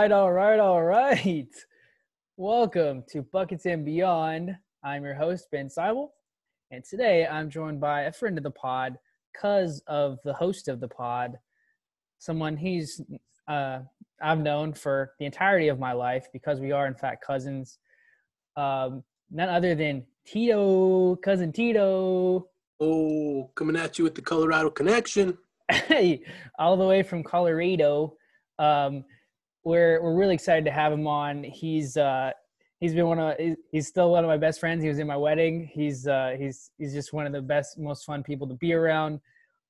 right, all right, all right. Welcome to Buckets and Beyond. I'm your host, Ben Seibel, and today I'm joined by a friend of the pod, cuz of the host of the pod, someone he's uh, I've known for the entirety of my life because we are in fact cousins. Um, none other than Tito, cousin Tito. Oh, coming at you with the Colorado connection. Hey, all the way from Colorado. Um, we're we're really excited to have him on. He's uh, he's been one of he's still one of my best friends. He was in my wedding. He's uh, he's he's just one of the best, most fun people to be around.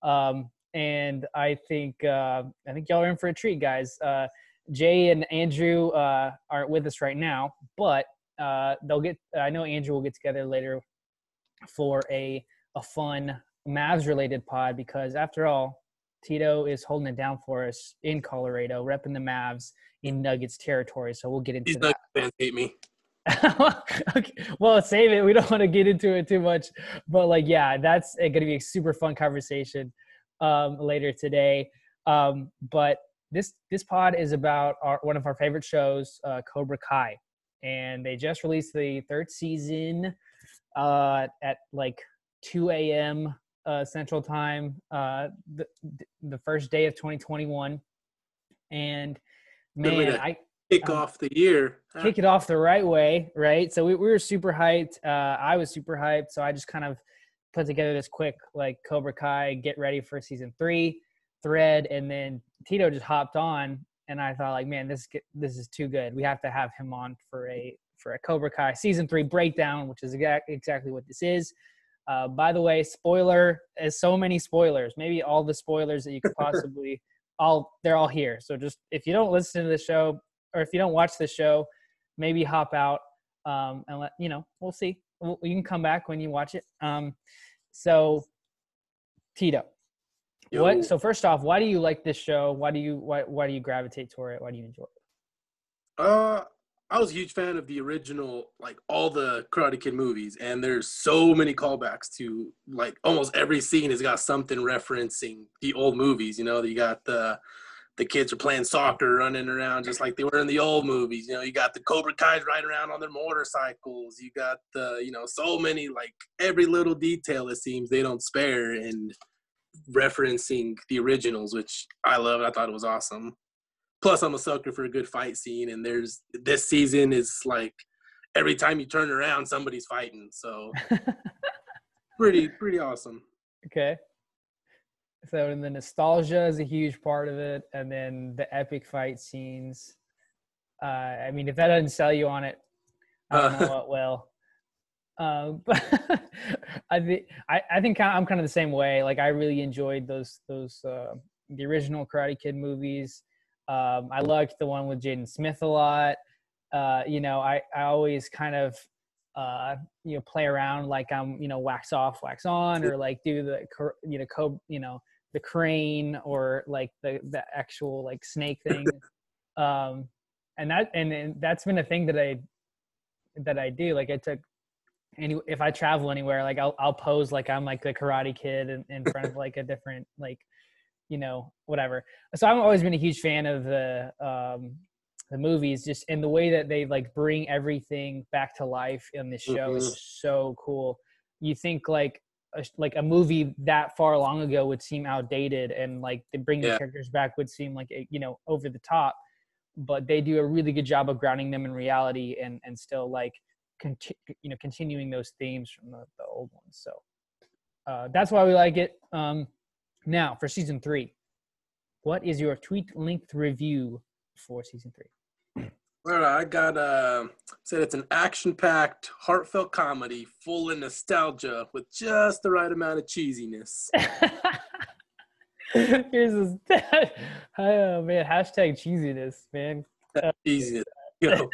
Um, and I think uh, I think y'all are in for a treat, guys. Uh, Jay and Andrew uh, aren't with us right now, but uh, they'll get. I know Andrew will get together later for a a fun Mavs related pod because after all, Tito is holding it down for us in Colorado, repping the Mavs in Nuggets territory. So we'll get into These that. Nuggets fans hate me. okay. Well, save it. We don't want to get into it too much, but like, yeah, that's going to be a super fun conversation um, later today. Um, but this this pod is about our, one of our favorite shows, uh, Cobra Kai, and they just released the third season uh, at like 2 a.m. Uh, Central Time, uh, the the first day of 2021, and man, I Kick Um, off the year. huh? kick it off the right way, right? So we, we were super hyped. Uh, I was super hyped. So I just kind of put together this quick like Cobra Kai get ready for season three thread, and then Tito just hopped on, and I thought like, man, this this is too good. We have to have him on for a for a Cobra Kai season three breakdown, which is exact, exactly what this is. Uh, by the way, spoiler is so many spoilers. Maybe all the spoilers that you could possibly all they're all here. So just if you don't listen to the show or if you don't watch the show, maybe hop out um, and let you know. We'll see. We'll, you can come back when you watch it. Um, so, Tito, Yo, what? So first off, why do you like this show? Why do you why why do you gravitate toward it? Why do you enjoy it? uh, I was a huge fan of the original, like all the Karate Kid movies, and there's so many callbacks to like almost every scene has got something referencing the old movies. You know, you got the the kids are playing soccer, running around just like they were in the old movies. You know, you got the Cobra Kai's riding around on their motorcycles. You got the, you know, so many like every little detail it seems they don't spare and referencing the originals, which I love. I thought it was awesome. Plus, I'm a sucker for a good fight scene, and there's this season is like every time you turn around, somebody's fighting. So pretty, pretty awesome. okay. So and the nostalgia is a huge part of it, and then the epic fight scenes. Uh, I mean, if that doesn't sell you on it, I don't know Uh, what will. Um, but I think I, I think I'm kind of the same way. Like I really enjoyed those those uh, the original Karate Kid movies. Um, I liked the one with Jaden Smith a lot. Uh, you know, I I always kind of uh, you know play around like I'm you know wax off, wax on, or like do the you know co you know the crane or like the the actual like snake thing. um, and that and, and that's been a thing that I that I do. Like I took any if I travel anywhere, like I'll I'll pose like I'm like the Karate Kid in, in front of like a different like you know whatever. So I've always been a huge fan of the um the movies, just in the way that they like bring everything back to life in this show is so cool. You think like a, like a movie that far long ago would seem outdated, and like they bring the characters back would seem like eh, you know over the top but they do a really good job of grounding them in reality and and still like conti- you know continuing those themes from the, the old ones so uh, that's why we like it um now for season three what is your tweet length review for season three All right, I got uh said it's an action-packed, heartfelt comedy full of nostalgia with just the right amount of cheesiness. here's this oh man hashtag cheesiness man Cheesiness. Yo.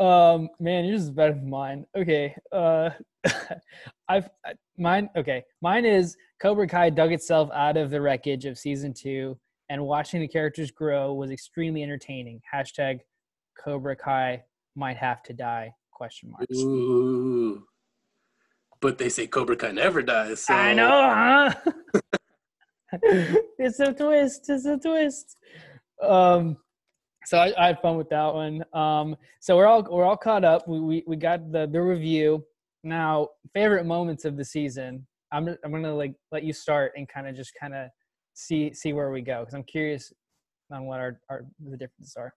Um, man, yours is better than mine. Okay. Uh, I've I- mine. Okay, mine is Cobra Kai dug itself out of the wreckage of season two, and watching the characters grow was extremely entertaining. Hashtag Cobra Kai might have to die? Question mark. Ooh. But they say Cobra Kai never dies. So I know, huh? it's a twist. It's a twist. Um, so I, I, had fun with that one. Um, so we're all we're all caught up. We we, we got the the review. Now, favorite moments of the season. I'm I'm gonna like let you start and kind of just kind of see see where we go because I'm curious on what our, our the differences are.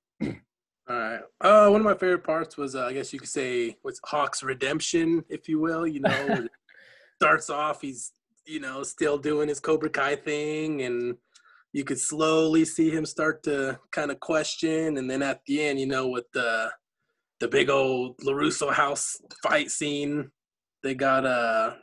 All right. Uh, one of my favorite parts was, uh, I guess you could say, was Hawk's redemption, if you will. You know, starts off, he's you know still doing his Cobra Kai thing, and you could slowly see him start to kind of question, and then at the end, you know, with the the big old LaRusso house fight scene, they got uh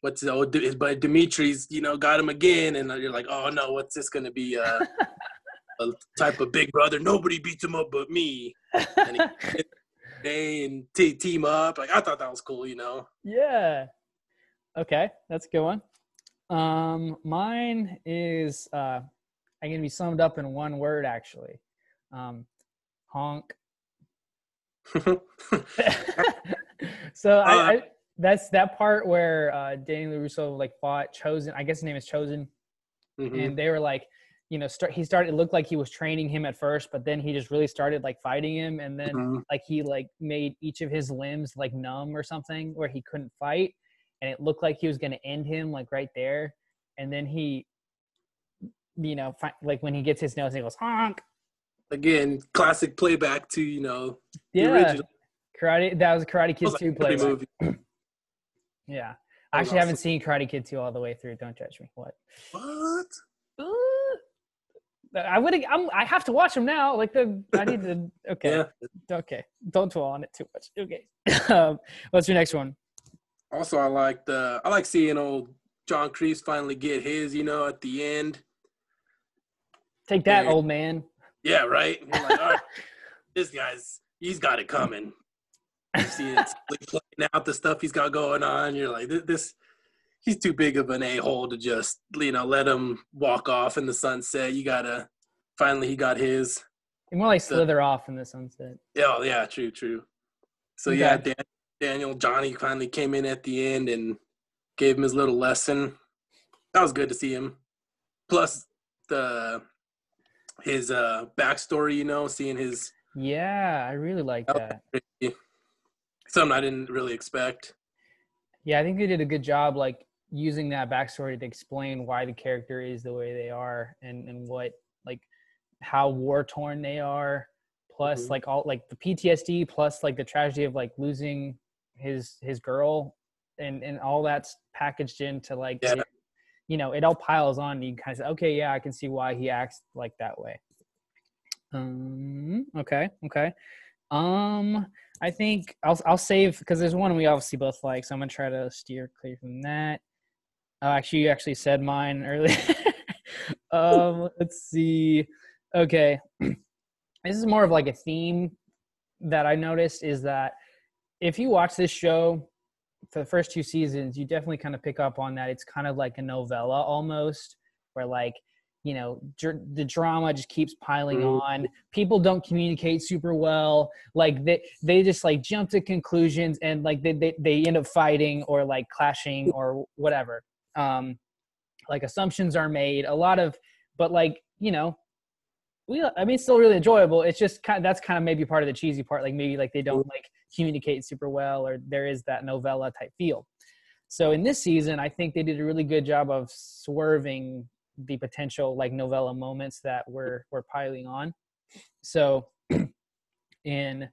what's his old his buddy Demetri's, you know, got him again, and you're like, oh no, what's this gonna be? Uh, a type of big brother. Nobody beats him up but me. And he, they and t- team up. Like I thought that was cool, you know. Yeah. Okay, that's a good one. Um, mine is uh, I can be summed up in one word actually. Um, honk. so uh, I, I, that's that part where uh, Danny LaRusso like fought Chozen. I guess his name is Chozen, mm-hmm. and they were like, you know, start, he started. It looked like he was training him at first, but then he just really started like fighting him, and then mm-hmm. like he like made each of his limbs like numb or something, where he couldn't fight, and it looked like he was going to end him like right there, and then he, you know, fi- like when he gets his nose, he goes honk. Again, classic playback to you know. Yeah, karate. That was Karate Kid Two playback. yeah, I actually haven't seen Karate Kid Two all the way through. Don't judge me. What? What? I would. I'm. I have to watch them now. Like the. I need to. Okay. yeah. Okay. Don't dwell on it too much. Okay. um, what's your next one? Also, I like the. I like seeing old John Kreese finally get his. You know, at the end. Take that, and, old man. Yeah. Right. Like, this guy's. He's got it coming. You see it playing out the stuff he's got going on. You're like this he's too big of an a hole to just you know let him walk off in the sunset. You gotta finally he got his. And more like slither off in the sunset. Yeah, oh, yeah, true, true. So okay. yeah, Dan, Daniel Johnny finally came in at the end and gave him his little lesson. That was good to see him. Plus the his uh backstory, you know, seeing his Yeah, I really like that. Something I didn't really expect. Yeah, I think they did a good job like using that backstory to explain why the character is the way they are and and what like how war torn they are plus mm-hmm. like all like the PTSD plus like the tragedy of like losing his his girl and and all that's packaged into like yeah. it, you know it all piles on and you kind of say okay yeah I can see why he acts like that way um okay okay um I think I'll I'll save because there's one we obviously both like so I'm gonna try to steer clear from that Oh, actually, you actually said mine earlier. um, let's see. Okay, this is more of like a theme that I noticed is that if you watch this show for the first two seasons, you definitely kind of pick up on that. It's kind of like a novella almost, where like you know dr- the drama just keeps piling mm-hmm. on. People don't communicate super well. Like they they just like jump to conclusions and like they, they, they end up fighting or like clashing or whatever. Um like assumptions are made. A lot of but like you know we i mean it's still really enjoyable. It's just kind of that's kind of maybe part of the cheesy part. Like maybe like they don't like communicate super well or there is that novella type feel. So in this season i think they did a really good job of swerving the potential like novella moments that we're we're piling on so in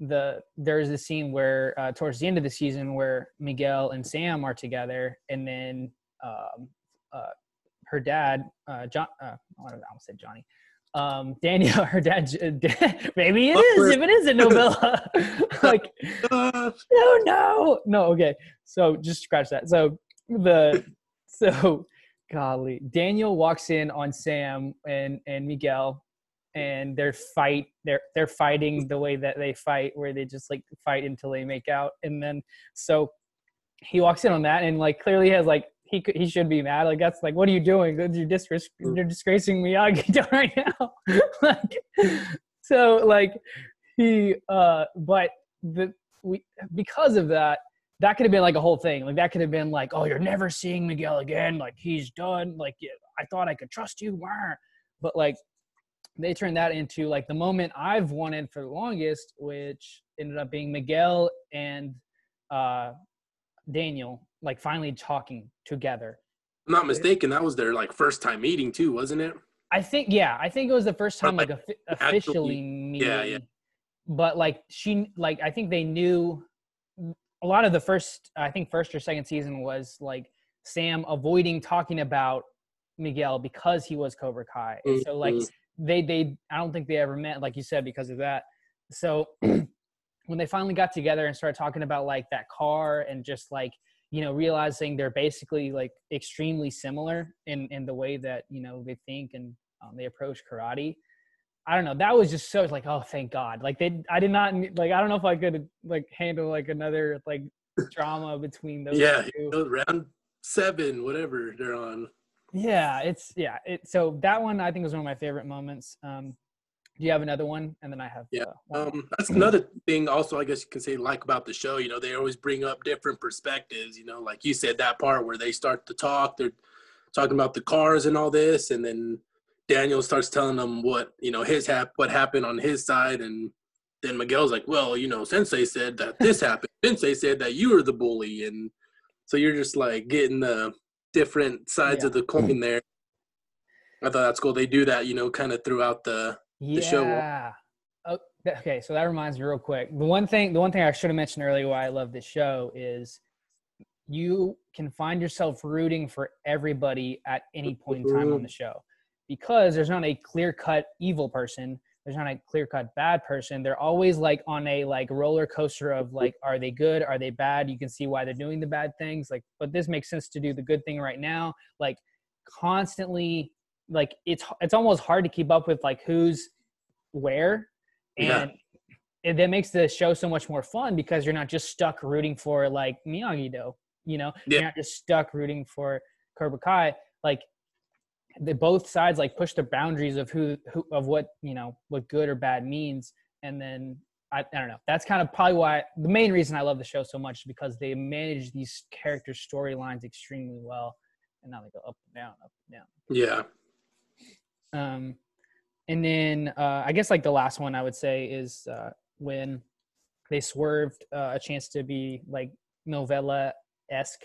the there's a scene where uh, towards the end of the season where Miguel and Sam are together, and then um, uh, her dad, uh, John, uh, I almost said Johnny, um, Daniel, her dad, maybe it is if it is a novella. like, no, no, no. Okay, so just scratch that. So the so golly, Daniel walks in on Sam and and Miguel and they're fight they're they're fighting the way that they fight where they just like fight until they make out. And then so he walks in on that and like clearly has like he could, he should be mad. Like that's like what are you doing? You're, disgrace, you're disgracing me. Right now. Like so like he uh but the we because of that that could have been like a whole thing like that could have been like oh you're never seeing miguel again like he's done like I thought I could trust you. But like they turned that into like the moment I've wanted for the longest, which ended up being Miguel and uh, Daniel like finally talking together. I'm not mistaken, that was their like first time meeting too, wasn't it? I think yeah, I think it was the first time like, like officially actually, meeting. Yeah, yeah. But like she like I think they knew a lot of the first I think first or second season was like Sam avoiding talking about Miguel because he was Cobra Kai. Mm-hmm. So like they they I don't think they ever met like you said because of that. So when they finally got together and started talking about like that car and just like you know realizing they're basically like extremely similar in in the way that you know they think and um, they approach karate i don't know that was just so like oh thank god. Like they i did not like i don't know if i could like handle like another like drama between those yeah two. round seven whatever they're on. Yeah it's yeah it so that one i think was one of my favorite moments. Um do you have another one? And then i have yeah uh, um that's another thing also i guess you can say like about the show. You know they always bring up different perspectives you know like you said that part where they start to talk they're talking about the cars and all this and then daniel starts telling them what you know his hap- what happened on his side and then miguel's like well you know sensei said that this happened sensei said that you were the bully and so you're just like getting the different sides yeah. of the coin there i thought that's cool they do that you know kind of throughout the yeah. show. Oh, okay, so that reminds me real quick. The one thing, the one thing I should have mentioned earlier why I love this show is you can find yourself rooting for everybody at any point in time on the mm-hmm. show because there's not a clear cut evil person there's not a clear cut bad person they're always like on a like roller coaster of like are they good are they bad you can see why they're doing the bad things like but this makes sense to do the good thing right now like constantly like it's it's almost hard to keep up with like who's where and yeah. it, that makes the show so much more fun because you're not just stuck rooting for like Miyagi Do, you know, yeah. you're not just stuck rooting for Cobra Kai. Like the both sides like push the boundaries of who, who of what you know what good or bad means, and then I, I don't know. That's kind of probably why the main reason I love the show so much is because they manage these character storylines extremely well, and now they go up and down, up and down. Yeah, um, and then uh, I guess like the last one I would say is uh, when they swerved uh, a chance to be like novella esque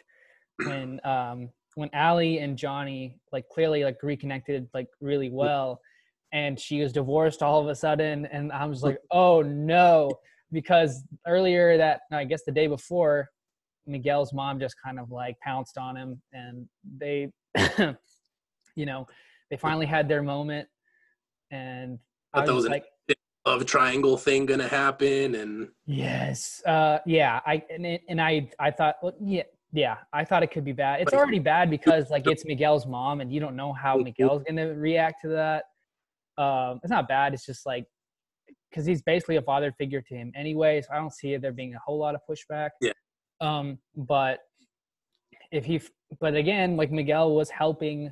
when um, when Allie and Johnny like clearly like reconnected like really well, and she was divorced all of a sudden, and I was like, oh no, because earlier that I guess the day before, Miguel's mom just kind of like pounced on him, and they, you know they finally had their moment, and I, I was, was like, love triangle thing gonna happen, and yes, uh, yeah, I and it, and I I thought, well, yeah, yeah, I thought it could be bad. It's already bad because like it's Miguel's mom, and you don't know how Miguel's gonna react to that. Um, it's not bad. It's just like because he's basically a father figure to him anyway. So I don't see there being a whole lot of pushback. Yeah. Um, but if he, but again, like Miguel was helping,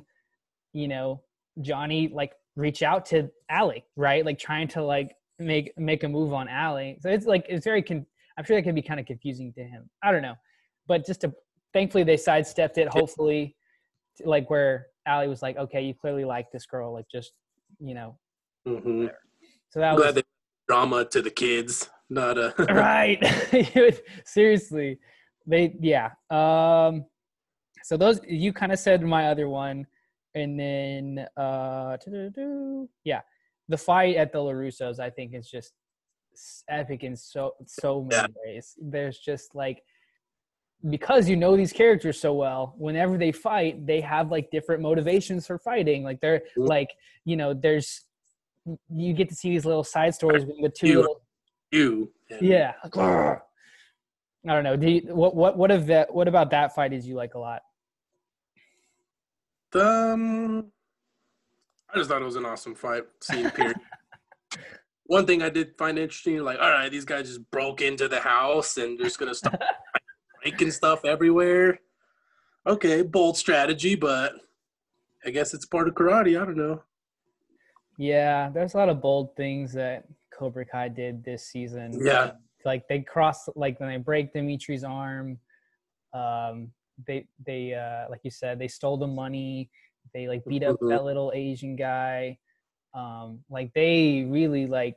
you know, Johnny like reach out to Allie, right? Like trying to like make make a move on Allie. So it's like it's very con- I'm sure that can be kind of confusing to him. I don't know. But just to thankfully they sidestepped it, hopefully like where Allie was like, Okay, you clearly like this girl, like just you know. Mm-hmm. So that I'm was drama to the kids, not a right. Seriously. They yeah. Um so those you kind of said my other one and then uh yeah the fight at the LaRussos i think is just epic in so so many yeah. ways there's just like because you know these characters so well whenever they fight they have like different motivations for fighting like they're mm-hmm. like you know there's you get to see these little side stories with the two you, little, you. yeah i don't know do you, what what what of that what about that fight is you like a lot um, I just thought it was an awesome fight scene. Period. One thing I did find interesting, like, all right, these guys just broke into the house and they're just gonna start breaking stuff everywhere. Okay, bold strategy, but I guess it's part of karate. I don't know. Yeah, there's a lot of bold things that Cobra Kai did this season. Yeah, like they cross, like when they break Demetri's arm. Um, they they uh, like you said they stole the money They like beat up mm-hmm. that little Asian guy. Um, like they really like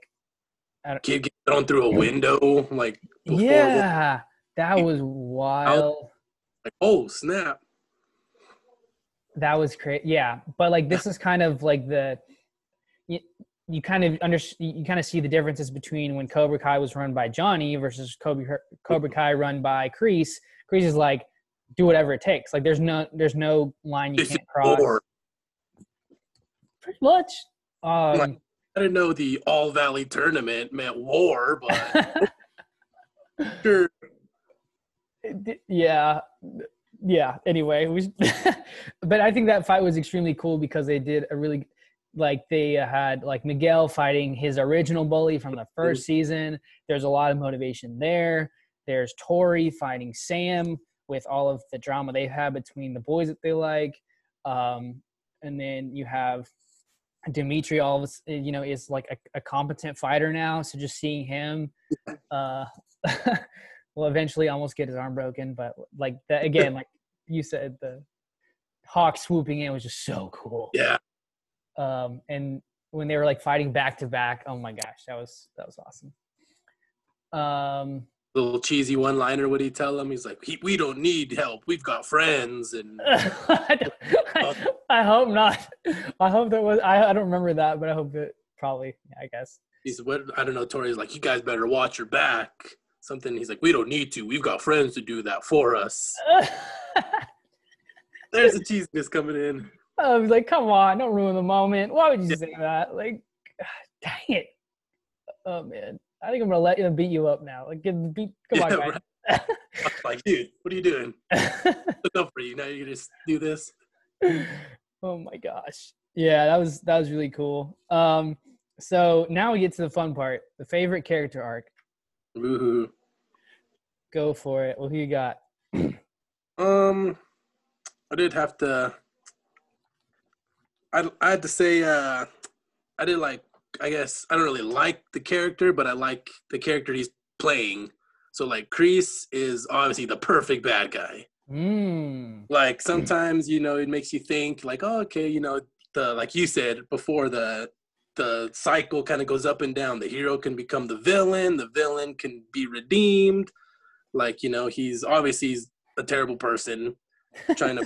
I don't know. kid get thrown through a window. Like yeah, that was wild. Like oh snap. That was crazy. Yeah, but like this is kind of like the you, you kind of under you kind of see the differences between when Cobra Kai was run by Johnny versus Cobra Cobra Kai run by Kreese. Kreese is like do whatever it takes. Like there's no there's no line you can't cross. Pretty much. Um, I didn't know the All Valley tournament meant war, but sure. Yeah, yeah. Anyway, we, but I think that fight was extremely cool because they did a really like they had like Miguel fighting his original bully from the first season. There's a lot of motivation there. There's Tori fighting Sam with all of the drama they've had between the boys that they like. Um, and then you have Demetri all of a, you know is like a, a competent fighter now. So just seeing him, uh, will eventually almost get his arm broken. But like that again, like you said, the hawk swooping in was just so cool. Yeah. Um, and when they were like fighting back to back, oh my gosh, that was that was awesome. Um, little cheesy one liner would he tell him he's like we don't need help we've got friends and I, I, hope not i hope that was I, I don't remember that but i hope it probably i guess he's what i don't know tori's like you guys better watch your back something he's like we don't need to we've got friends to do that for us there's a cheesiness coming in i was like come on don't ruin the moment why would you yeah. say that like dang it oh man I think I'm gonna let him beat you up now. Like, get beat. Come yeah, on, right. like, dude, what are you doing? enough for you. Now you just do this. Oh my gosh. Yeah, that was that was really cool. Um, so now we get to the fun part, the favorite character arc. Woohoo! Go for it. Well, who you got? um, I did have to. I I had to say uh, I did like I guess I don't really like the character, but I like the character he's playing. So like Kreese is obviously the perfect bad guy. Mm. Like sometimes you know it makes you think like oh okay you know the like you said before the the cycle kind of goes up and down. The hero can become the villain. The villain can be redeemed. Like you know he's obviously he's a terrible person trying to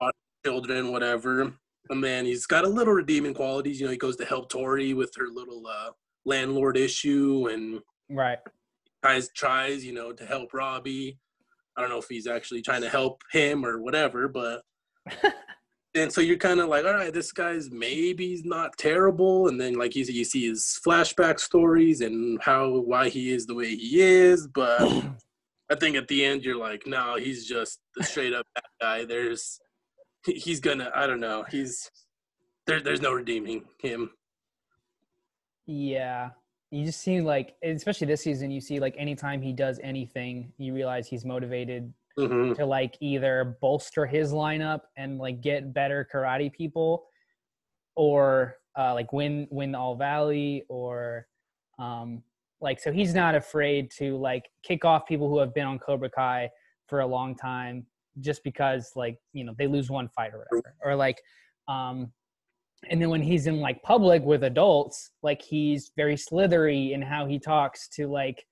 children whatever But man, he's got a little redeeming qualities. You know, he goes to help Tori with her little uh, landlord issue, and right tries tries you know to help Robby. I don't know if he's actually trying to help him or whatever, but and so you're kind of like, all right, this guy's maybe he's not terrible, and then like you see, you see his flashback stories and how why he is the way he is, but I think at the end you're like, no, he's just the straight up bad guy. There's he's gonna I don't know. He's there there's no redeeming him. Yeah. You just see like especially this season you see like anytime he does anything, you realize he's motivated mm-hmm. to like either bolster his lineup and like get better karate people or uh, like win win all valley or um like so he's not afraid to like kick off people who have been on cobra kai for a long time just because like you know they lose one fight or whatever or like um and then when he's in like public with adults like he's very slithery in how he talks to like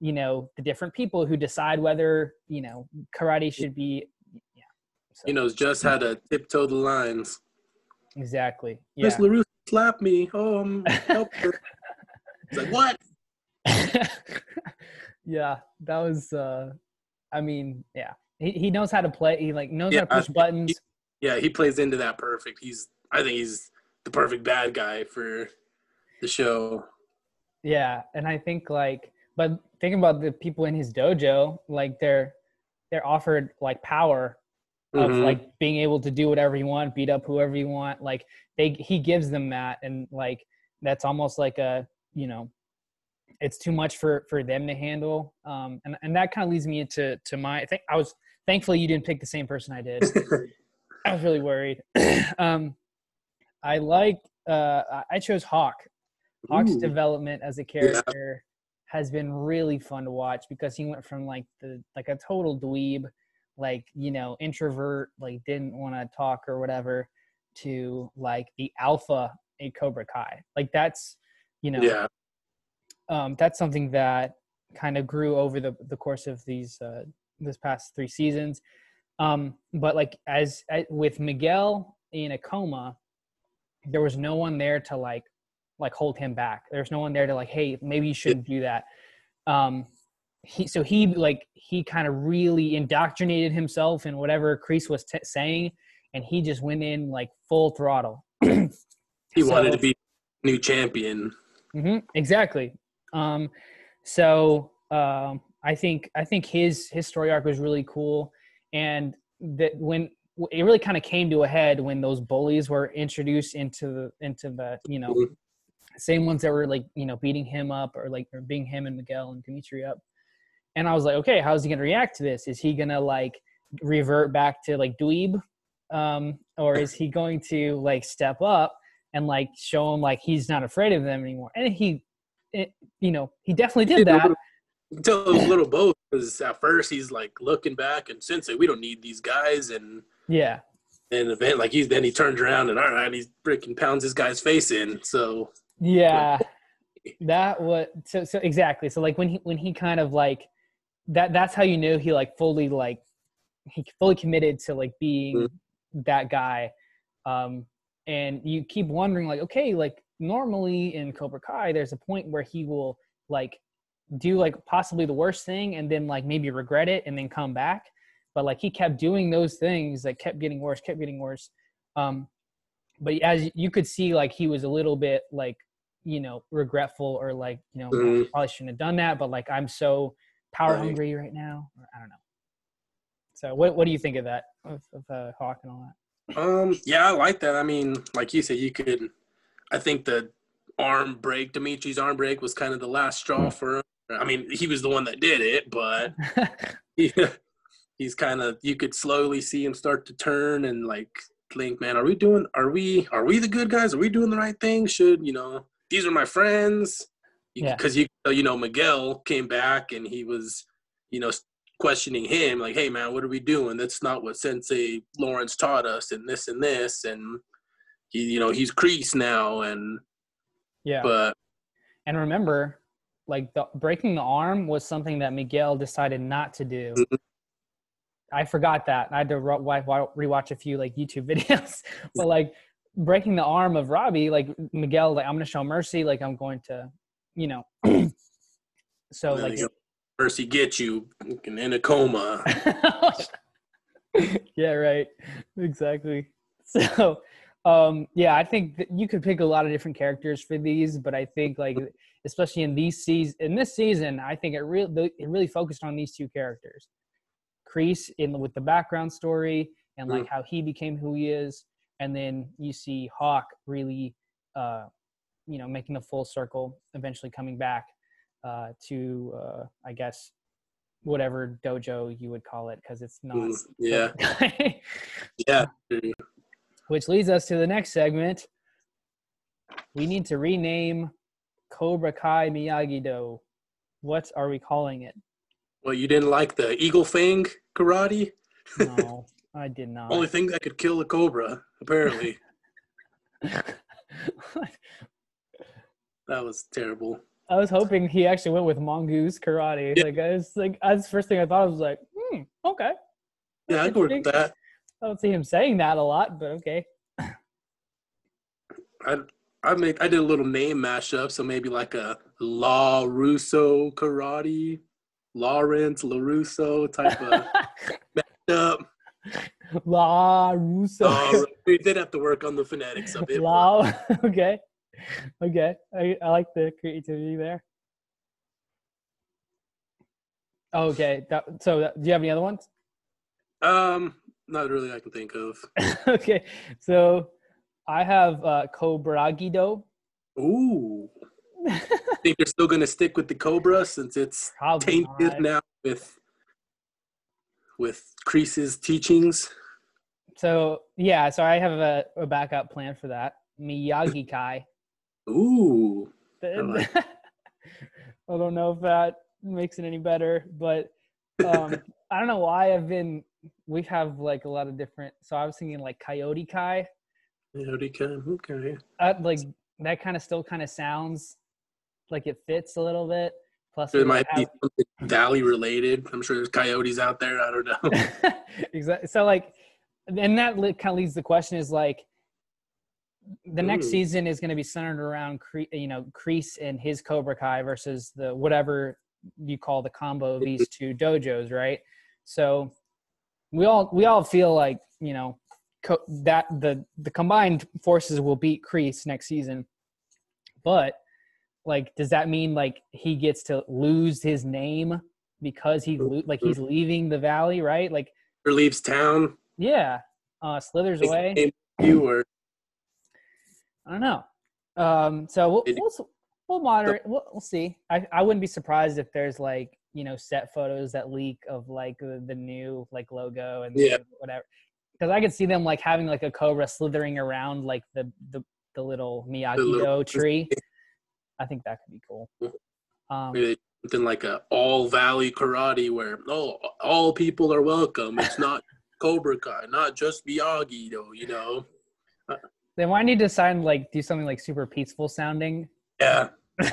you know the different people who decide whether you know karate should be yeah so. he knows just how to tiptoe the lines exactly yeah. miss larue slapped me oh i'm it's like what yeah that was uh i mean yeah he, he knows how to play. He like knows yeah, how to push buttons. He, yeah, he plays into that perfect. He's I think he's the perfect bad guy for the show. Yeah, and I think like, but thinking about the people in his dojo, like they're they're offered like power of mm-hmm. like being able to do whatever you want, beat up whoever you want. Like they he gives them that, and like that's almost like a you know it's too much for for them to handle um and and that kind of leads me into to my i think i was thankfully you didn't pick the same person I did. I was really worried. um, I like uh, I chose Hawk. Hawk's Ooh. development as a character. Has been really fun to watch because he went from like the like a total dweeb, like you know introvert, like didn't want to talk or whatever, to like the alpha a Cobra Kai. Like that's you know Yeah. um, that's something that kind of grew over the the course of these uh, this past three seasons. Um, but like as, as with Miguel in a coma, there was no one there to like like hold him back. There's no one there to like, hey, maybe you shouldn't do that. Um, he so he like he kind of really indoctrinated himself in whatever Kreese was t- saying, and he just went in like full throttle. He wanted to be new champion. hmm exactly. Um, so um, I think I think his his story arc was really cool, and that when it really kind of came to a head when those bullies were introduced into the into the you know Mhm. Same ones that were like you know beating him up or like or beating him and Miguel and Demetri up, and I was like, okay, how's he gonna react to this? Is he gonna like revert back to like dweeb, um, or is he going to like step up? and like show him like he's not afraid of them anymore. And he, it, you know, he definitely did that. Tell a little both because at first he's like looking back and sensei, we don't need these guys, and Yeah, and event like he's then he turns around and all right, he's freaking pounds this guy's face in. So yeah, that was so so exactly. So like when he when he kind of like that that's how you knew he like fully like he fully committed to like being that guy. Um, and you keep wondering like okay like normally in cobra kai there's a point where he will like do like possibly the worst thing and then like maybe regret it and then come back but like he kept doing those things that kept getting worse kept getting worse um but as you could see like he was a little bit like you know regretful or like you know Mhm. probably shouldn't have done that but like i'm so power Right. hungry right now or, i don't know so what, what do you think of that of, of uh, hawk and all that um yeah, I like that. I mean, like you said, you could I think the arm break, Demetri's arm break was kind of the last straw for him. I mean, he was the one that did it, but he, he's kind of you could slowly see him start to turn and like think, man, are we doing are we are we the good guys? Are we doing the right thing? Should, you know, these are my friends. Yeah. Because you you know, Miguel came back and he was, you know, questioning him like, "Hey man, what are we doing? That's not what Sensei Lawrence taught us and this and this and he you know, he's creased now and yeah but and remember like the breaking the arm was something that miguel decided not to do Mhm. i forgot that i had to re- wa- wa- rewatch a few like youtube videos but like breaking the arm of Robby like miguel like i'm gonna show mercy like i'm going to you know. So like Mercy get you in a coma. yeah right. Exactly. So um yeah i think that you could pick a lot of different characters for these but i think like especially in these season in this season i think it really it really focused on these two characters. Kreese in with the background story and like how he became who he is and then you see hawk really uh you know making the full circle eventually coming back uh to uh i guess whatever dojo you would call it because it's not Mm, yeah. Yeah. which leads us to the next segment. We need to rename Cobra Kai Miyagi Do. What are we calling it? Well, you didn't like the eagle fang karate? No, I did not. Only thing that could kill a cobra, apparently. that was terrible. I was hoping he actually went with mongoose karate. Yeah. Like I was like, that's the first thing I thought. I was like, hmm, okay. Yeah, I'd work with that. I don't see him saying that a lot, but okay. I I made I did a little name mashup, so maybe like a La Russo karate, Lawrence LaRusso type of mashup. La Russo. Uh, we did have to work on the phonetics of it. La. okay. Okay. I, I like the creativity there. Okay. That, so, that, do you have any other ones? Um, not really I can think of. okay. So, I have uh, Cobragido. Ooh. I think they're still gonna stick with the Cobra since it's Probably tainted not. now with with Kreese's teachings. So, yeah. So, I have a, a backup plan for that. Miyagi Kai. Ooh. I don't know if that makes it any better, but um, I don't know why I've been. We have like a lot of different. So I was thinking like Coyote Kai, Coyote Kai. Okay. Uh, like that kind of still kind of sounds like it fits a little bit. Plus, There might be have- something Valley related. I'm sure there's coyotes out there. I don't know. exactly. So like, and that kind of leads the question is like, the next Ooh. season is going to be centered around Cre- you know Kreese and his Cobra Kai versus the whatever you call the combo of these mm-hmm. two dojos, right? So we all we all feel like you know co- that the the combined forces will beat Kreese next season, but like does that mean like he gets to lose his name because he like he's leaving the valley, right? Like or leaves town. yeah, uh, slithers away. You or I don't know. Um, so we'll we'll, we'll moderate. We'll, we'll see. I, I wouldn't be surprised if there's like you know set photos that leak of like the, the new like logo and Yeah. whatever. Because I could see them like having like a cobra slithering around like the the, the little Miyagi Do tree. I think that could be cool. Um, something like a all Valley karate where oh all people are welcome. It's not Cobra Kai, not just Miyagi though. You know. they might need to sign like do something like super peaceful sounding Yeah.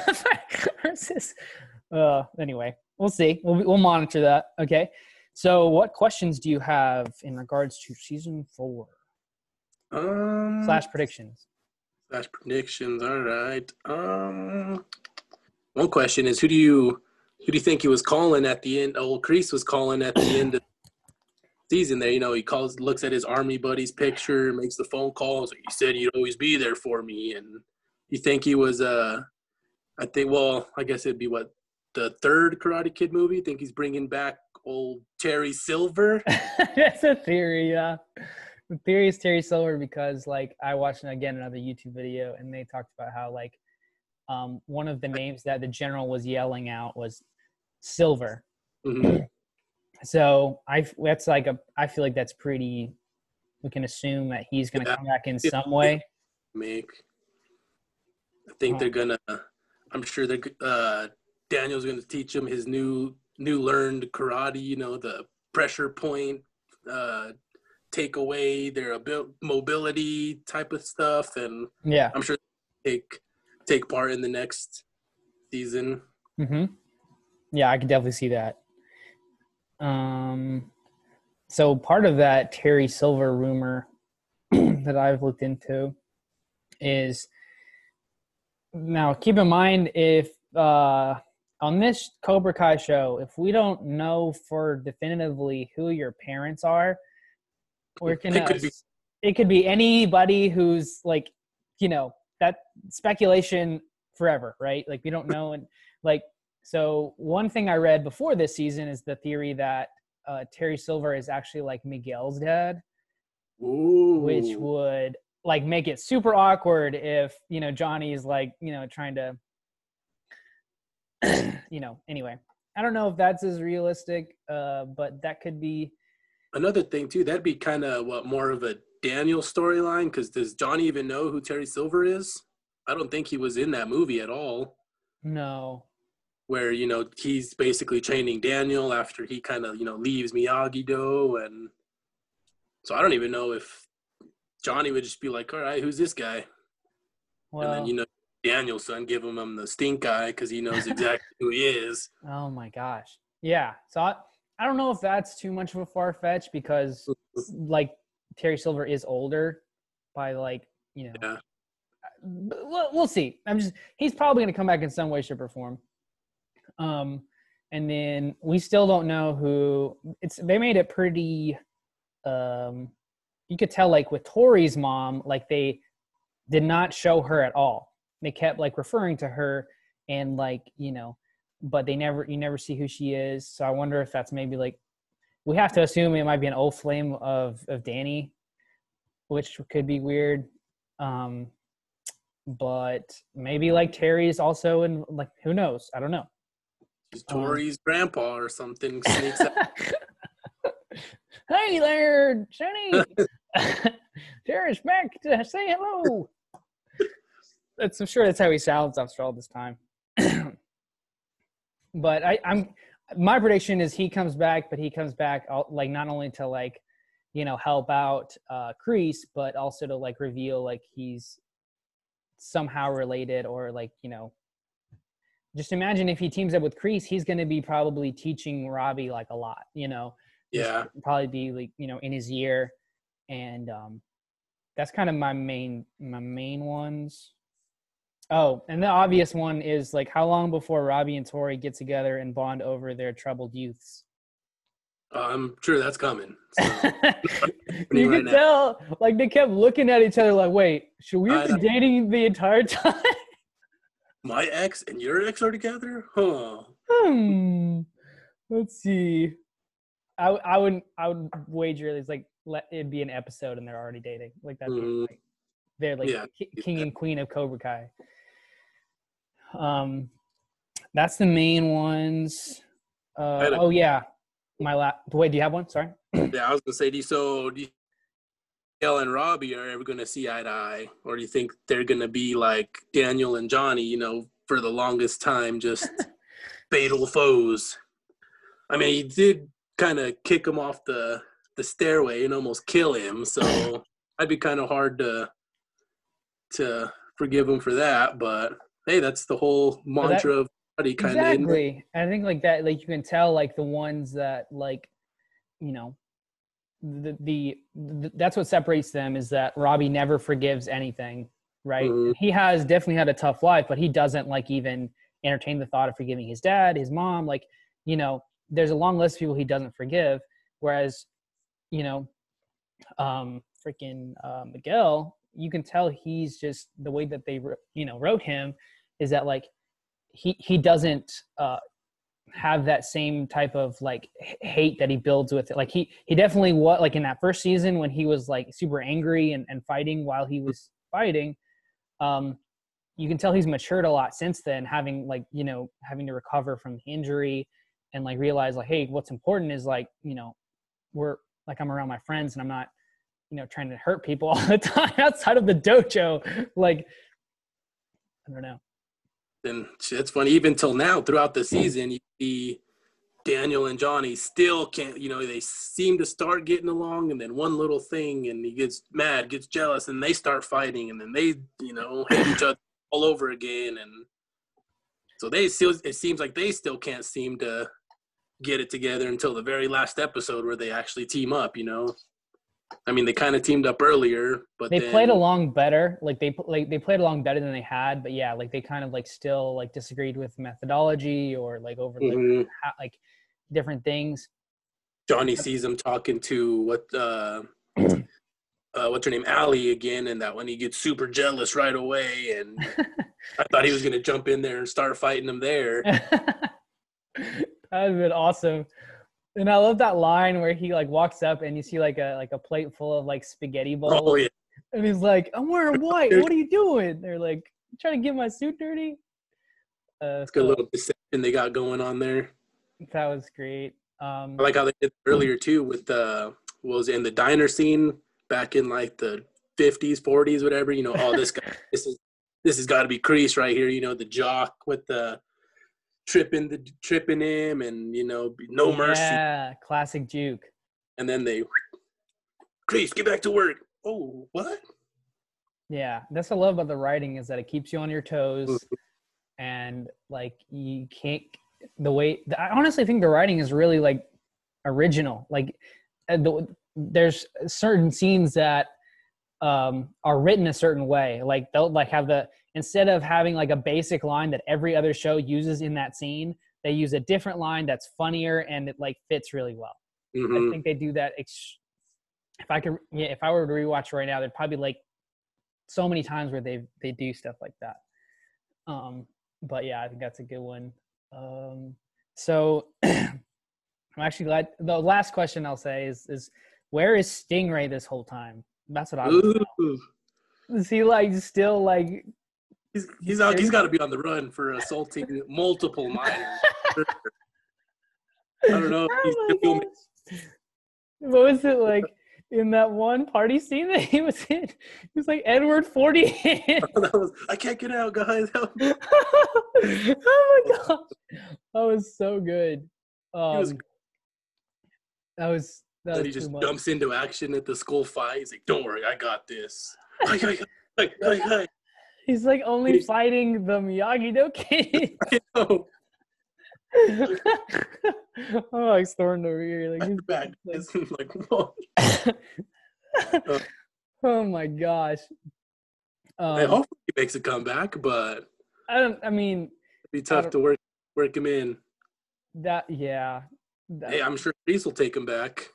uh anyway we'll see we'll, we'll monitor that okay so what questions do you have in regards to season four Um. slash predictions Slash predictions. All right. Um, one question is who do you who do you think he was calling at the end? Old Kreese was calling at the end of the season. There, you know, he calls, looks at his army buddy's picture, makes the phone calls. He said he'd always be there for me, and you think he was? Uh, I think. Well, I guess it'd be what the third Karate Kid movie. Think he's bringing back old Terry Silver? that's a theory yeah the theory is terry silver because like i watched again another youtube video and they talked about how like um one of the names that the general was yelling out was silver Mhm. So I that's like a I feel like that's pretty. We can assume that he's going to Yeah. come back in some way. make. I think Oh. they're gonna. I'm sure they're. Uh, Daniel's gonna teach him his new new learned karate. You know the pressure point, uh, take away their abil- mobility type of stuff, and Yeah. I'm sure take take part in the next season. Mm-hmm. Yeah, I can definitely see that. Um, so part of that Terry Silver rumor that I've looked into is now keep in mind if uh on this Cobra Kai show, if we don't know for definitively who your parents are, we're gonna It could be- it could be anybody who's like, you know, that speculation forever, right? Like we don't know and like so one thing I read before this season is the theory that uh, Terry Silver is actually like Miguel's dad, Ooh, which would like make it super awkward if you know Johnny is like you know trying to, you know. Anyway, I don't know if that's as realistic, uh, but that could be. Another thing too. That'd be kind of what more of a Daniel storyline. Because does Johnny even know who Terry Silver is? I don't think he was in that movie at all. No, where you know he's basically training Daniel after he kind of you know leaves Miyagi Do, and so I don't even know if Johnny would just be like, "All right, who's this guy?" well, and then you know Daniel's son give him, him the stink eye because he knows exactly who he is. Oh my gosh. Yeah. So I, I don't know if that's too much of a far fetch because like Terry Silver is older by like, you know. Yeah. We'll, we'll see. I'm just he's probably going to come back in some way shape or form. Um and then we still don't know who it's they made it pretty um you could tell like with Tori's mom like they did not show her at all. They kept like referring to her and like, you know, but they never you never see who she is. So I wonder if that's maybe like we have to assume it might be an old flame of of Danny, which could be weird. Um but maybe like Terry's also in like who knows? I don't know. He's Um, grandpa or something sneaks out. hey there, Jenny. Terry's back to say hello. That's I'm sure that's how he sounds after all this time. but I, I'm my prediction is he comes back, but he comes back like not only to like, you know help out uh Kreese, but also to like reveal like he's somehow related or like you know just imagine if he teams up with Kreese, he's going to be probably teaching Robby like a lot, you know. Yeah. Probably be like, you know, in his year and um that's kind of my main my main ones. Oh, and the obvious one is like how long before Robby and Tori get together and bond over their troubled youths? Uh, I'm sure that's coming. So. you right can now. tell, like they kept looking at each other, like, "Wait, should we have been dating the entire time?" My ex and your ex are together? Huh. hmm. Let's see. I I wouldn't. I would wager it's like let it be an episode and they're already dating. Like that's Mhm. like they're like Yeah, ki- king and queen of Cobra Kai. Um, that's the main ones. Uh, a- oh yeah, my last. Wait, do you have one? Sorry. Yeah, I was gonna say, do you, so do you Daniel and Robby are ever gonna see eye to eye, or do you think they're gonna be like Daniel and Johnny? You know, for the longest time, just fatal foes. I mean, he did kind of kick him off the the stairway and almost kill him, so I'd be kind of hard to to forgive him for that. But hey, that's the whole mantra of Buddy kind of. exactly i think like that like you can tell like the ones that like you know the, the, the that's what separates them is that robby never forgives anything right Mhm. he has definitely had a tough life but he doesn't like even entertain the thought of forgiving his dad his mom like you know there's a long list of people he doesn't forgive whereas you know um freaking uh, miguel you can tell he's just the way that they you know wrote him is that like he he doesn't uh have that same type of like hate that he builds with it. Like he he definitely what like in that first season when he was like super angry and, and fighting while he was fighting um you can tell he's matured a lot since then having like you know having to recover from the injury and like realize like hey what's important is like you know we're like i'm around my friends and i'm not you know trying to hurt people all the time outside of the dojo. Like i don't know And it's funny, even till now, throughout the season, you see Daniel and Johnny still can't, you know, they seem to start getting along, and then one little thing, and he gets mad, gets jealous, and they start fighting, and then they, you know, hate each other all over again. And so they still, it seems like they still can't seem to get it together until the very last episode where they actually team up, you know. I mean, they kind of teamed up earlier, but they then, played along better like they like they played along better than they had but yeah like they kind of like still like disagreed with methodology or like over like, Mhm. how, like different things Johnny sees him talking to what uh, uh what's her name, Allie again, and that when he gets super jealous right away, and I thought he was gonna jump in there and start fighting him there. that would have been awesome and i love that line where he like walks up and you see like a like a plate full of like spaghetti bowls Oh yeah, and he's like i'm wearing white what are you doing they're like trying to get my suit dirty uh it's a good so little deception they got going on there. that was great um I like how they did earlier too with the what was it, in the diner scene back in like the fifties, forties, whatever. You know, oh this guy, this is this has got to be Kreese right here. You know, the jock with the tripping the tripping him, and you know, no mercy. yeah classic juke and then they Kreese, get back to work. Oh, what? Yeah, that's what I love about the writing is that it keeps you on your toes, Mhm. and like you can't. The way I honestly think the writing is really like original. Like uh, the, there's certain scenes that um, are written a certain way. Like they'll like have the instead of having like a basic line that every other show uses in that scene, they use a different line that's funnier and it like fits really well. I Mhm. think they do that. Ex- if I could, yeah, if I were to rewatch right now, there'd probably be like so many times where they they do stuff like that. Um, but yeah, I think that's a good one. Um, so I'm actually glad. The last question I'll say is is where is Stingray this whole time? That's what I was. Is he like still like? He's he's out, he's got to be on the run for assaulting multiple minors. I don't know. If Oh. What was it like in that one party scene that he was in? He was like Edward forty. was, I can't get out, guys. Oh my gosh, that was so good. Um, was- that was then he just jumps into action at the school fight. He's like, "Don't worry, I got this." hi, hi, hi, hi, hi. He's like only fighting the Miyagi Do kids. I know. I'm like stormed over here. Like, he's bad. Like, like oh my gosh. Um, I hope he makes a comeback, but I don't. I mean, it'd be tough to work work him in. That yeah. That, hey, I'm sure Kreese will take him back.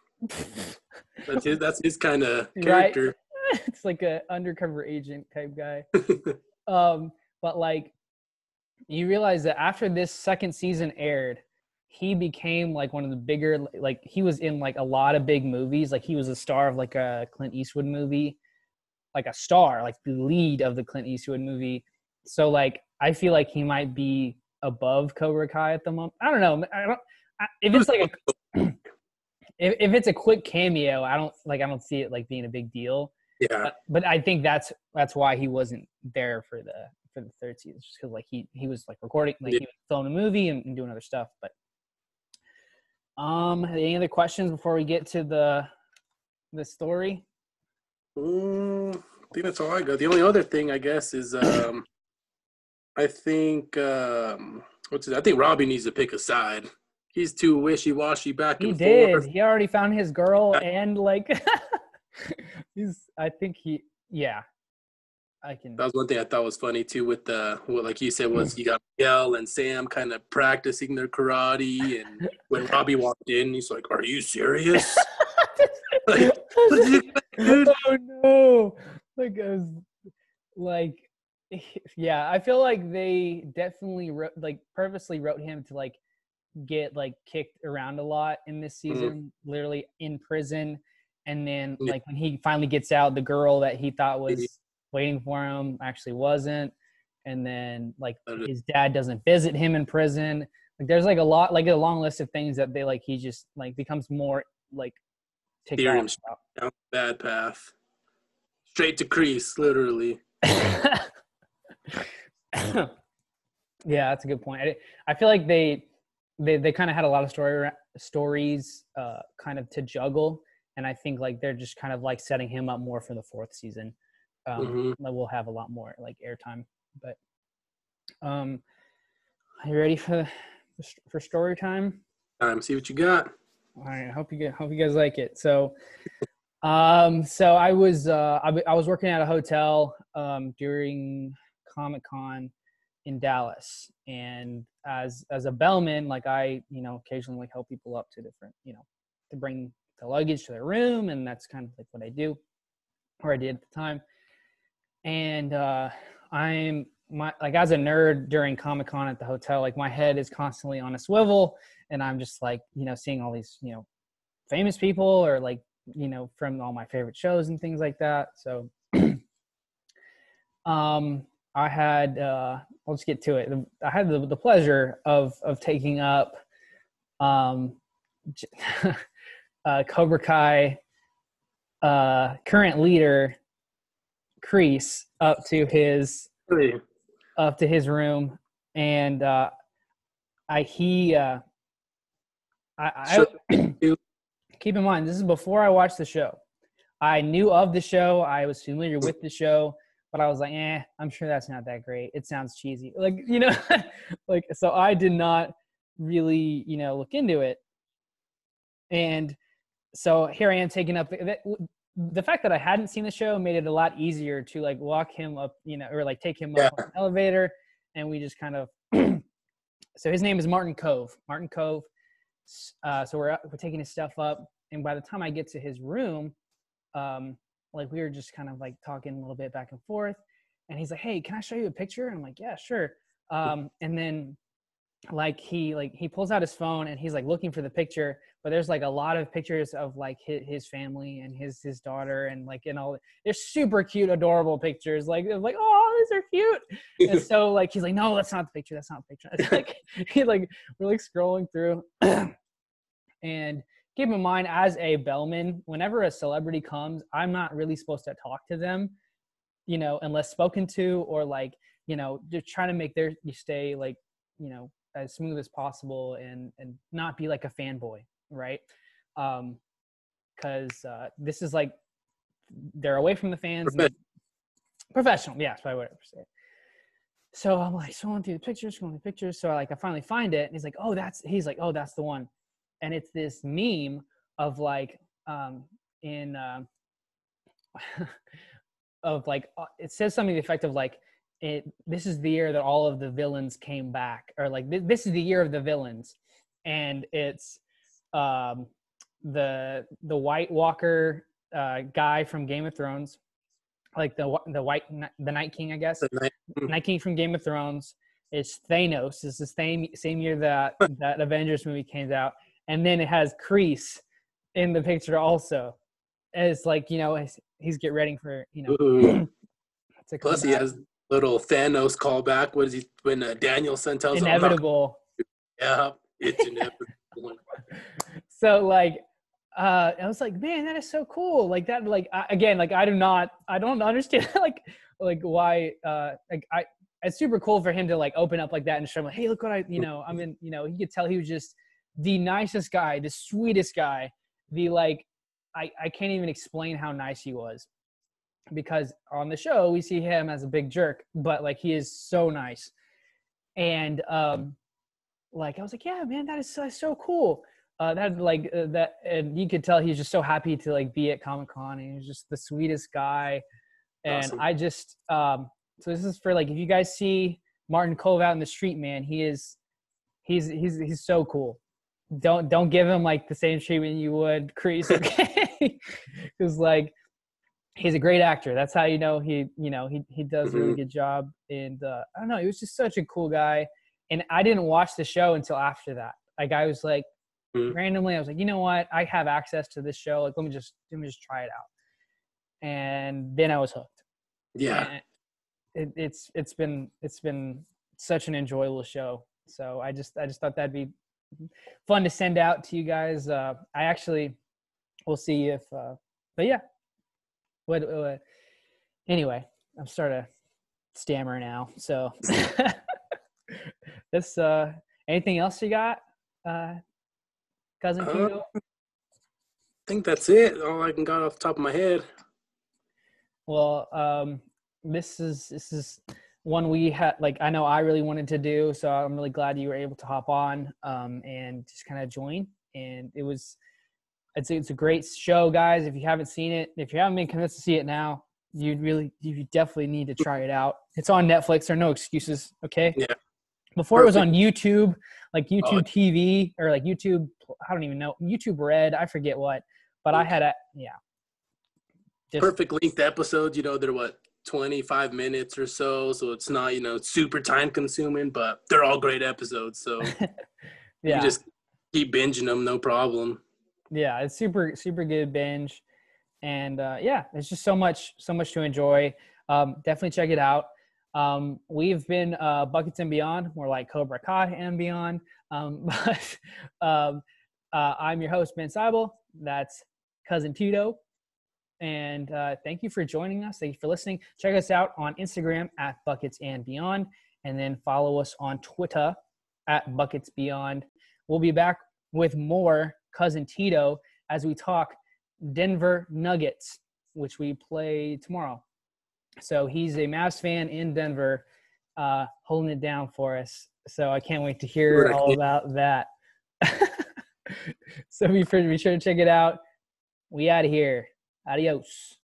that's his. That's his kind of character. Right? it's like a undercover agent type guy. um, but like, you realize that after this second season aired, he became like one of the bigger. Like he was in like a lot of big movies. Like he was a star of like a Clint Eastwood movie, like a star, like the lead of the Clint Eastwood movie. So like, I feel like he might be above Cobra Kai at the moment. I don't know. I don't. I, if it's like a if, if it's a quick cameo, I don't like I don't see it like being a big deal. Yeah. But, but I think that's that's why he wasn't there for the for the third season, just because like he he was like recording, like yeah. he was filming a movie and, and, doing other stuff. But um, any other questions before we get to the the story? Mm, I think that's all I got. The only other thing I guess is um, I think um, what's it? I think Robby needs to pick a side. He's too wishy washy back he and did. forth. He already found his girl and like he's I think he yeah. I can That was one thing I thought was funny too with the what like you said was you got Miguel and Sam kind of practicing their karate and when Robby walked in he's like, Are you serious? like, oh no. Like I was like yeah, I feel like they definitely wrote like purposely wrote him to like get like kicked around a lot in this mm-hmm. season, mm-hmm. literally in prison. And then like when he finally gets out, the girl that he thought was waiting for him actually wasn't. And then like his dad doesn't visit him in prison. Like there's like a lot like a long list of things that they like he just like becomes more like take down bad path. Straight to kreese, literally. yeah, that's a good point. I, I feel like they they they kind of had a lot of story stories uh, kind of to juggle, and I think like they're just kind of like setting him up more for the fourth season. Um, mm-hmm. We'll have a lot more like airtime, but um, are you ready for for story time? Time. See what you got. All right. I hope you get hope you guys like it. So. Um, so I was uh, I, I was working at a hotel um, during Comic Con in Dallas, and as as a bellman, like I, you know, occasionally like help people up to different, you know, to bring the luggage to their room, and that's kind of like what I do, or I did at the time. And uh, I'm my like as a nerd during Comic Con at the hotel, like my head is constantly on a swivel, and I'm just like, you know, seeing all these, you know, famous people or like, you know, from all my favorite shows and things like that. So, um, I had uh, just get to it. I had the, the pleasure of of taking up um, uh, Cobra Kai uh, current leader Kreese up to his really? up to his room, and uh, I he uh, I, I keep in mind this is before I watched the show. I knew of the show. I was familiar with the show but I was like, eh, I'm sure that's not that great. It sounds cheesy. Like, you know, like, so I did not really, you know, look into it. And so here I am taking up the, the fact that I hadn't seen the show made it a lot easier to like walk him up, you know, or like take him yeah. up on the elevator. And we just kind of, so his name is Martin Kove. Martin Kove. Uh, so we're, we're taking his stuff up. And by the time I get to his room, um, like we were just kind of like talking a little bit back and forth and he's like hey can i show you a picture and i'm like yeah sure um, and then like he like he pulls out his phone and he's like looking for the picture but there's like a lot of pictures of like his, his family and his his daughter and like and all they're super cute adorable pictures like like oh these are cute. And so like he's like no that's not the picture that's not the picture. It's like he like we're like scrolling through and keep in mind as a bellman whenever a celebrity comes i'm not really supposed to talk to them you know unless spoken to or like you know just trying to make their you stay like you know as smooth as possible and and not be like a fanboy right um because uh, this is like they're away from the fans. and- professional, yeah, that's probably what I would say. So I'm like scrolling through the pictures, scrolling through the pictures. So I like I finally find it, and he's like, "Oh, that's." He's like, "Oh, that's the one," and it's this meme of like um in um of like uh, it says something to the effect of like it this is the year that all of the villains came back or like th- this is the year of the villains. And it's um the the white walker uh guy from game of thrones like the the white the night king i guess. The night- night king from game of thrones it's thanos. It's the same same year that that avengers movie came out. And then it has kreese in the picture also. As like you know he's, he's get ready for you know Ooh. to come Plus, he has little Thanos callback. What is he when uh, Daniel sent tells him, inevitable Yeah, it's inevitable. so like uh i was like man that is so cool like that like I, again like i do not i don't understand like like why uh like i it's super cool for him to like open up like that and show him like hey look what i you know i'm in you know you could tell he was just the nicest guy the sweetest guy the like i i can't even explain how nice he was because on the show we see him as a big jerk but like he is so nice and um like i was like yeah man that is so, so cool uh, that like uh, that, and you could tell he's just so happy to like be at Comic Con. and He's just the sweetest guy, and Awesome. I just um. So this is for like if you guys see Martin Kove out in the street, man, he is, he's he's he's so cool. Don't don't give him like the same treatment you would Kreese, okay? Because like he's a great actor. That's how you know he you know he he does a really Mhm. good job. And uh, I don't know, he was just such a cool guy. And I didn't watch the show until after that. Like I was like Mhm. randomly, I was like, you know what? I have access to this show. Like let me just let me just try it out. And then I was hooked. Yeah, It, it's it's been it's been such an enjoyable show. So I just I just thought that'd be fun to send out to you guys. Uh, I actually we'll see if uh, but yeah. What, what anyway, I'm starting to stammer now. So this uh anything else you got? Uh cousin Uh? I think that's it. All I can got off the top of my head. Well, um, this is this is one we had like I know I really wanted to do, so I'm really glad you were able to hop on um, and just kind of join. And it was it's a, it's a great show, guys. If you haven't seen it, if you haven't been convinced to see it now, you really you definitely need to try it out. It's on Netflix. There are no excuses. Okay. Yeah. Before it was on YouTube, like oh, YouTube Oh. TV or like YouTube. I don't even know YouTube Red. I forget what, but I mm. had a yeah. Just- Perfect length episodes. You know, they're what 25 minutes or so, so it's not you know super time consuming, but they're all great episodes. So yeah. you just keep binging them, no problem. Yeah it's super super good binge. And uh, yeah it's just so much so much to enjoy. Um, definitely check it out. Um, we've been uh, buckets and beyond more like cobra kai and beyond. Um, but um, uh, i'm your host ben seibel. That's cousin tito. And uh, thank you for joining us. Thank you for listening. Check us out on instagram at buckets and beyond and then follow us on twitter at buckets beyond. We'll be back with more cousin Tito as we talk Denver Nuggets, which we play tomorrow. So he's a Mavs fan in Denver, uh, holding it down for us. So I can't wait to hear all about that. so be sure, be sure to check it out. We out of here. Adios.